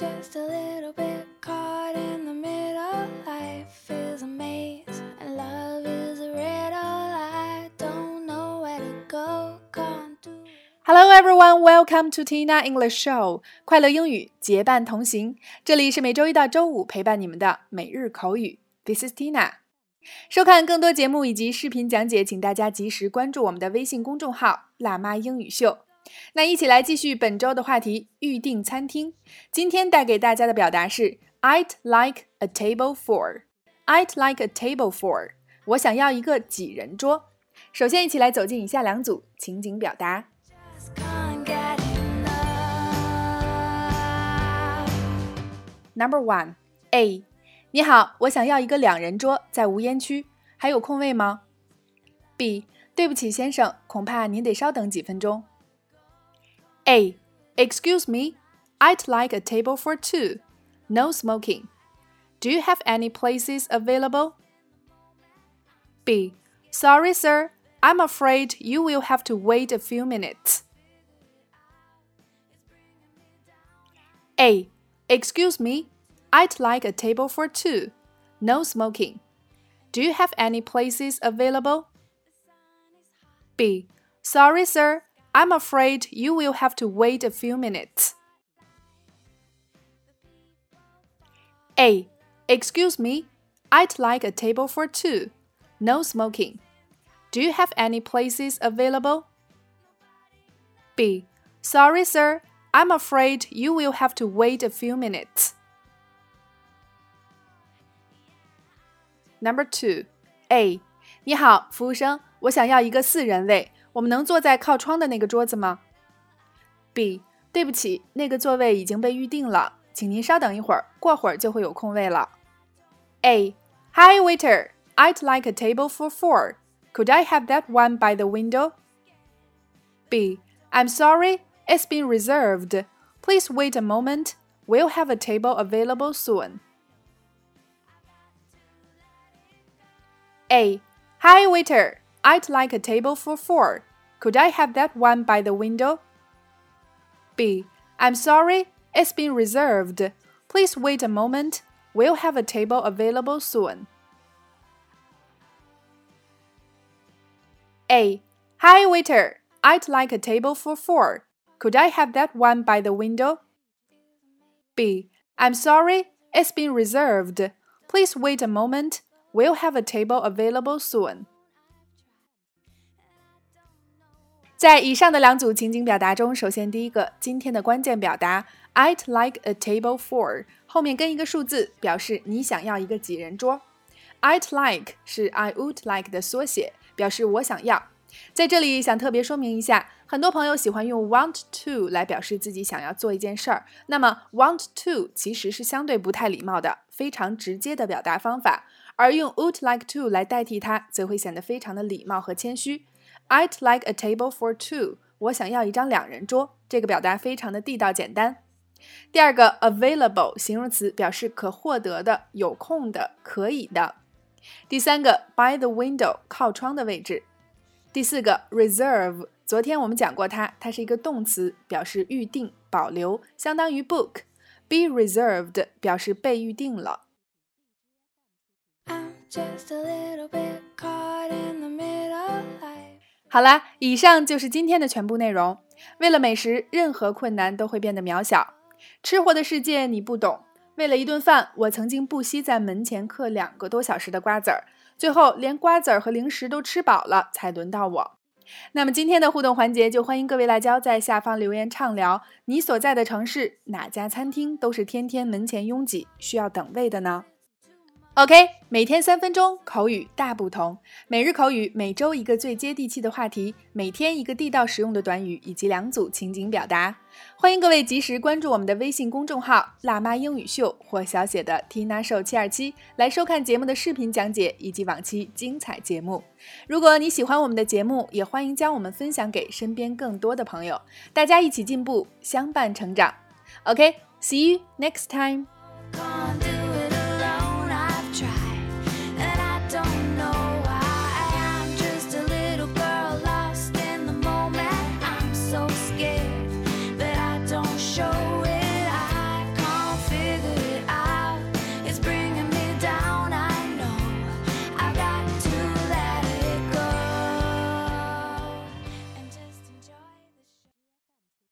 just a little bit caught in the middle. Life is a maze and love is a riddle. I don't know where to go. Can't do. Hello everyone, welcome to Tina English Show，快乐英语结伴同行。这里是每周一到周五陪伴你们的每日口语。This is Tina。收看更多节目以及视频讲解，请大家及时关注我们的微信公众号“辣妈英语秀”。那一起来继续本周的话题，预定餐厅。今天带给大家的表达是 "I'd like a table for." I'd like a table for. 我想要一个几人桌。首先，一起来走进以下两组情景表达。Number one, A，你好，我想要一个两人桌，在无烟区，还有空位吗？B，对不起，先生，恐怕您得稍等几分钟。A, excuse me, I'd like a table for two, no smoking. Do you have any places available? B, sorry, sir, I'm afraid you will have to wait a few minutes. A. Excuse me, I'd like a table for two. No smoking. Do you have any places available? B. Sorry, sir, I'm afraid you will have to wait a few minutes. A. Excuse me, I'd like a table for two. No smoking. Do you have any places available? B. Sorry, sir, I'm afraid you will have to wait a few minutes. Number two, A. 你好，服务生，我想要一个四人位， 我们能坐在靠窗的那个桌子吗？B. 对不起，那个座位已经被预定了，请您稍等一会儿，过会儿就会有空位了。A. Hi waiter, I'd like a table for four. Could I have that one by the window? B. I'm sorry, it's been reserved. Please wait a moment. We'll have a table available soon. A. Hi waiter, I'd like a table for four. Could I have that one by the window? B. I'm sorry, it's been reserved. Please wait a moment. We'll have a table available soon. A. Hi waiter, I'd like a table for four. Could I have that one by the window? B. I'm sorry, it's been reserved. Please wait a moment. We'll have a table available soon. 在以上的两组情景表达中，首先第一个，今天的关键表达 "I'd like a table for" 后面跟一个数字，表示你想要一个几人桌。I'd like 是 I would like 的缩写，表示我想要。在这里想特别说明一下，很多朋友喜欢用 want to 来表示自己想要做一件事儿。那么 want to 其实是相对不太礼貌的，非常直接的表达方法，而用 would like to 来代替它，则会显得非常的礼貌和谦虚。I'd like a table for two。我想要一张两人桌。这个表达非常的地道简单。第二个 available 形容词表示可获得的、有空的、可以的。第三个 by the window 靠窗的位置。第四个 reserve，昨天我们讲过它，它是一个动词，表示预定、保留，相当于 book。Be reserved 表示被预定了。I'm just a little bit caught in the middle. 好啦，以上就是今天的全部内容。为了美食，任何困难都会变得渺小。吃货的世界你不懂。为了一顿饭，我曾经不惜在门前嗑两个多小时的瓜子儿，最后连瓜子儿和零食都吃饱了，才轮到我。那么今天的互动环节，就欢迎各位辣椒在下方留言畅聊，你所在的城市哪家餐厅都是天天门前拥挤，需要等位的呢？OK，每天三分钟，口语大不同。每日口语，每周一个最接地气的话题，每天一个地道实用的短语以及两组情景表达。欢迎各位及时关注我们的微信公众号“辣妈英语秀”或小写的 Tina Show 七二七，来收看节目的视频讲解以及往期精彩节目。如果你喜欢我们的节目，也欢迎将我们分享给身边更多的朋友，大家一起进步，相伴成长。OK，see、you next time。